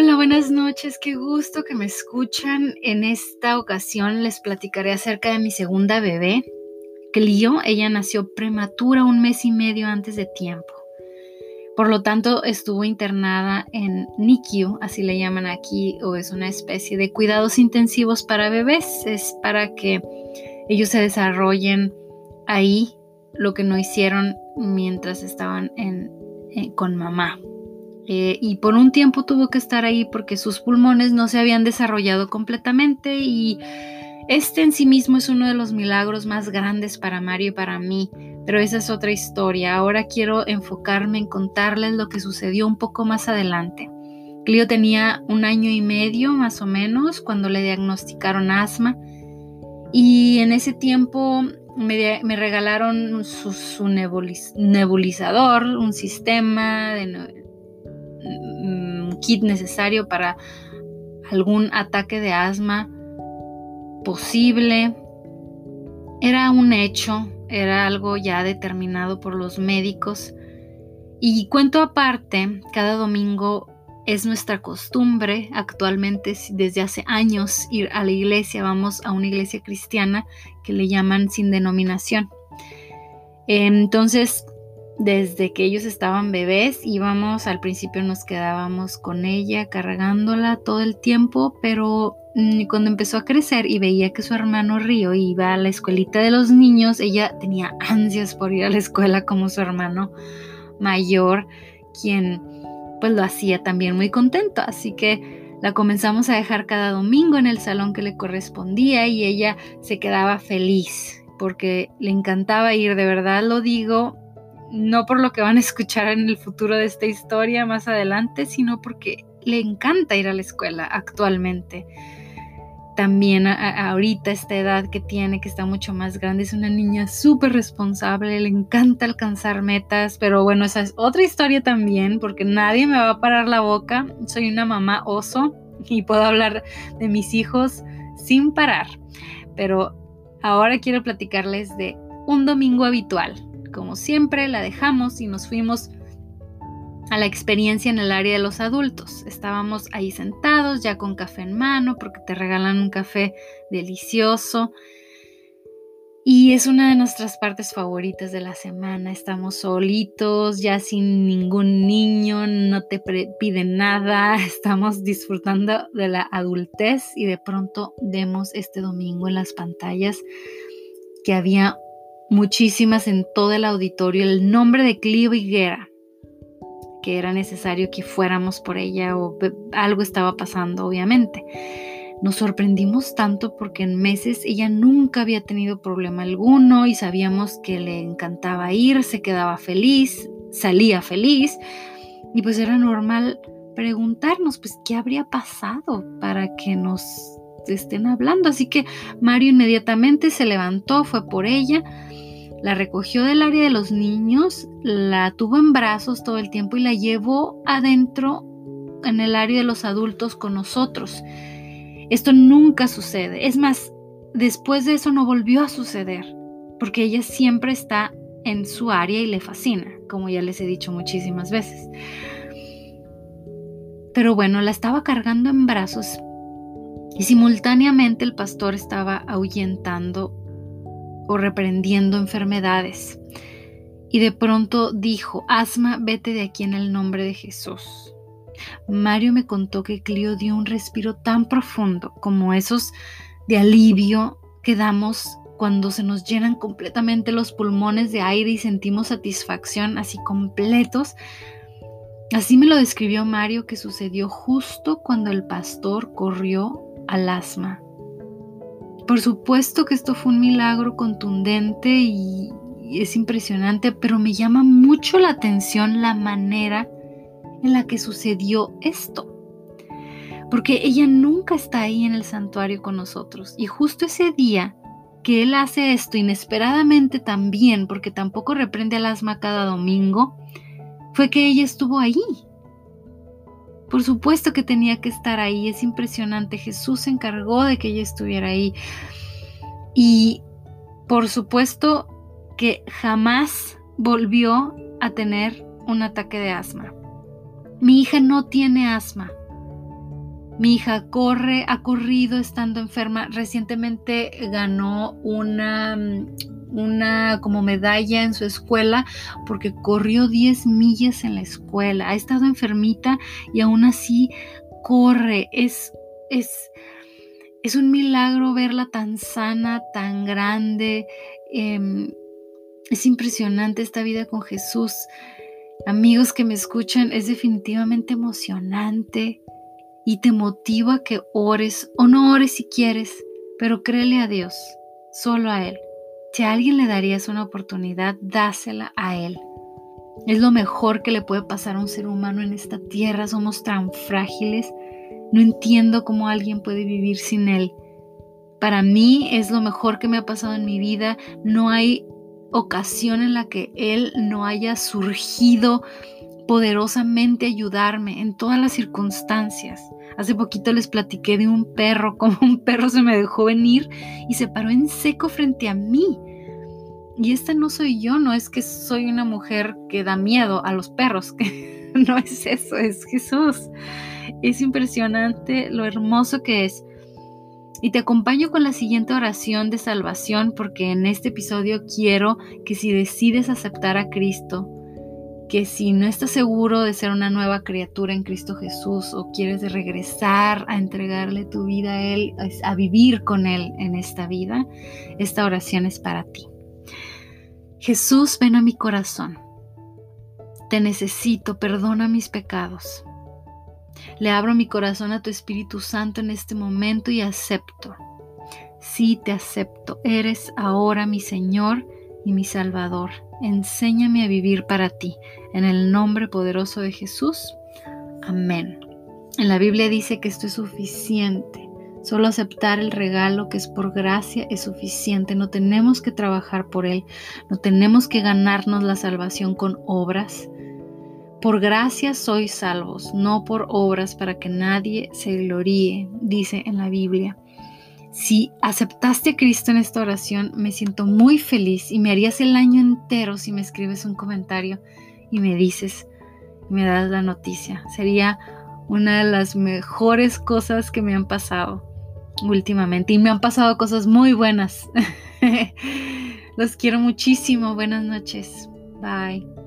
Hola, buenas noches, qué gusto que me escuchan. En esta ocasión les platicaré acerca de mi segunda bebé, Clio. Ella nació prematura un mes y medio antes de tiempo. Por lo tanto, estuvo internada en NICU, así le llaman aquí, o es una especie de cuidados intensivos para bebés. Es para que ellos se desarrollen ahí lo que no hicieron mientras estaban con mamá. Eh, y por un tiempo tuvo que estar ahí porque sus pulmones no se habían desarrollado completamente y este en sí mismo es uno de los milagros más grandes para Mario y para mí, pero esa es otra historia. Ahora quiero enfocarme en contarles lo que sucedió un poco más adelante. Clio tenía un año y medio más o menos cuando le diagnosticaron asma y en ese tiempo me, regalaron su, nebulizador, un sistema de, Kit necesario para algún ataque de asma posible. Era un hecho, era algo ya determinado por los médicos. Y cuento aparte, cada domingo es nuestra costumbre actualmente, desde hace años, ir a la iglesia. Vamos a una iglesia cristiana que le llaman sin denominación. Entonces, desde que ellos estaban bebés, íbamos, al principio nos quedábamos con ella cargándola todo el tiempo, pero mm, cuando empezó a crecer y veía que su hermano Río iba a la escuelita de los niños, ella tenía ansias por ir a la escuela como su hermano mayor, quien pues lo hacía también muy contento, así que la comenzamos a dejar cada domingo en el salón que le correspondía y ella se quedaba feliz porque le encantaba ir, de verdad lo digo, no por lo que van a escuchar en el futuro de esta historia más adelante, sino porque le encanta ir a la escuela actualmente. También ahorita esta edad que tiene, que está mucho más grande, es una niña súper responsable, le encanta alcanzar metas, pero bueno, esa es otra historia también, porque nadie me va a parar la boca. Soy una mamá oso y puedo hablar de mis hijos sin parar. Pero ahora quiero platicarles de un domingo habitual, como siempre, la dejamos y nos fuimos a la experiencia en el área de los adultos. Estábamos ahí sentados ya con café en mano porque te regalan un café delicioso. Y es una de nuestras partes favoritas de la semana. Estamos solitos, ya sin ningún niño, no te piden nada. Estamos disfrutando de la adultez y de pronto vemos este domingo en las pantallas que había muchísimas en todo el auditorio, el nombre de Clio Higuera, que era necesario que fuéramos por ella o algo estaba pasando, obviamente. Nos sorprendimos tanto porque en meses ella nunca había tenido problema alguno y sabíamos que le encantaba ir, se quedaba feliz, salía feliz y pues era normal preguntarnos pues qué habría pasado para que nos estén hablando. Así que Mario inmediatamente se levantó, fue por ella la recogió del área de los niños, la tuvo en brazos todo el tiempo y la llevó adentro en el área de los adultos con nosotros. Esto nunca sucede. Es más, después de eso no volvió a suceder, porque ella siempre está en su área y le fascina, como ya les he dicho muchísimas veces. Pero bueno, la estaba cargando en brazos y simultáneamente el pastor estaba ahuyentando o reprendiendo enfermedades. Y de pronto dijo, Asma, vete de aquí en el nombre de Jesús. Mario me contó que Clio dio un respiro tan profundo como esos de alivio que damos cuando se nos llenan completamente los pulmones de aire y sentimos satisfacción así completos. Así me lo describió Mario que sucedió justo cuando el pastor corrió al asma por supuesto que esto fue un milagro contundente y, es impresionante, pero me llama mucho la atención la manera en la que sucedió esto. Porque ella nunca está ahí en el santuario con nosotros. Y justo ese día que él hace esto inesperadamente también, porque tampoco reprende al asma cada domingo, fue que ella estuvo ahí. Por supuesto que tenía que estar ahí, es impresionante. Jesús se encargó de que ella estuviera ahí. Y por supuesto que jamás volvió a tener un ataque de asma. Mi hija no tiene asma. Mi hija corre, ha corrido estando enferma. Recientemente ganó una, una como medalla en su escuela porque corrió 10 millas en la escuela. Ha estado enfermita y aún así corre. Es, es, es un milagro verla tan sana, tan grande. Em, es impresionante esta vida con Jesús. Amigos que me escuchan, es definitivamente emocionante y te motiva que ores o no ores si quieres, pero créele a Dios, solo a Él. Si a alguien le darías una oportunidad, dásela a Él. Es lo mejor que le puede pasar a un ser humano en esta tierra. Somos tan frágiles. No entiendo cómo alguien puede vivir sin Él. Para mí es lo mejor que me ha pasado en mi vida. No hay ocasión en la que Él no haya surgido poderosamente ayudarme en todas las circunstancias. Hace poquito les platiqué de un perro, como un perro se me dejó venir y se paró en seco frente a mí. Y esta no soy yo, no es que soy una mujer que da miedo a los perros, que no es eso, es Jesús. Es impresionante lo hermoso que es. Y te acompaño con la siguiente oración de salvación porque en este episodio quiero que si decides aceptar a Cristo, que si no estás seguro de ser una nueva criatura en Cristo Jesús o quieres regresar a entregarle tu vida a Él, a vivir con Él en esta vida, esta oración es para ti. Jesús, ven a mi corazón. Te necesito, perdona mis pecados. Le abro mi corazón a tu Espíritu Santo en este momento y acepto. Sí, te acepto. Eres ahora mi Señor y mi Salvador. Enséñame a vivir para ti. En el nombre poderoso de Jesús. Amén. En la Biblia dice que esto es suficiente. Solo aceptar el regalo que es por gracia es suficiente. No tenemos que trabajar por él. No tenemos que ganarnos la salvación con obras. Por gracia sois salvos, no por obras para que nadie se gloríe, dice en la Biblia. Si aceptaste a Cristo en esta oración, me siento muy feliz y me harías el año entero si me escribes un comentario y me dices, me das la noticia. Sería una de las mejores cosas que me han pasado últimamente y me han pasado cosas muy buenas. Los quiero muchísimo. Buenas noches. Bye.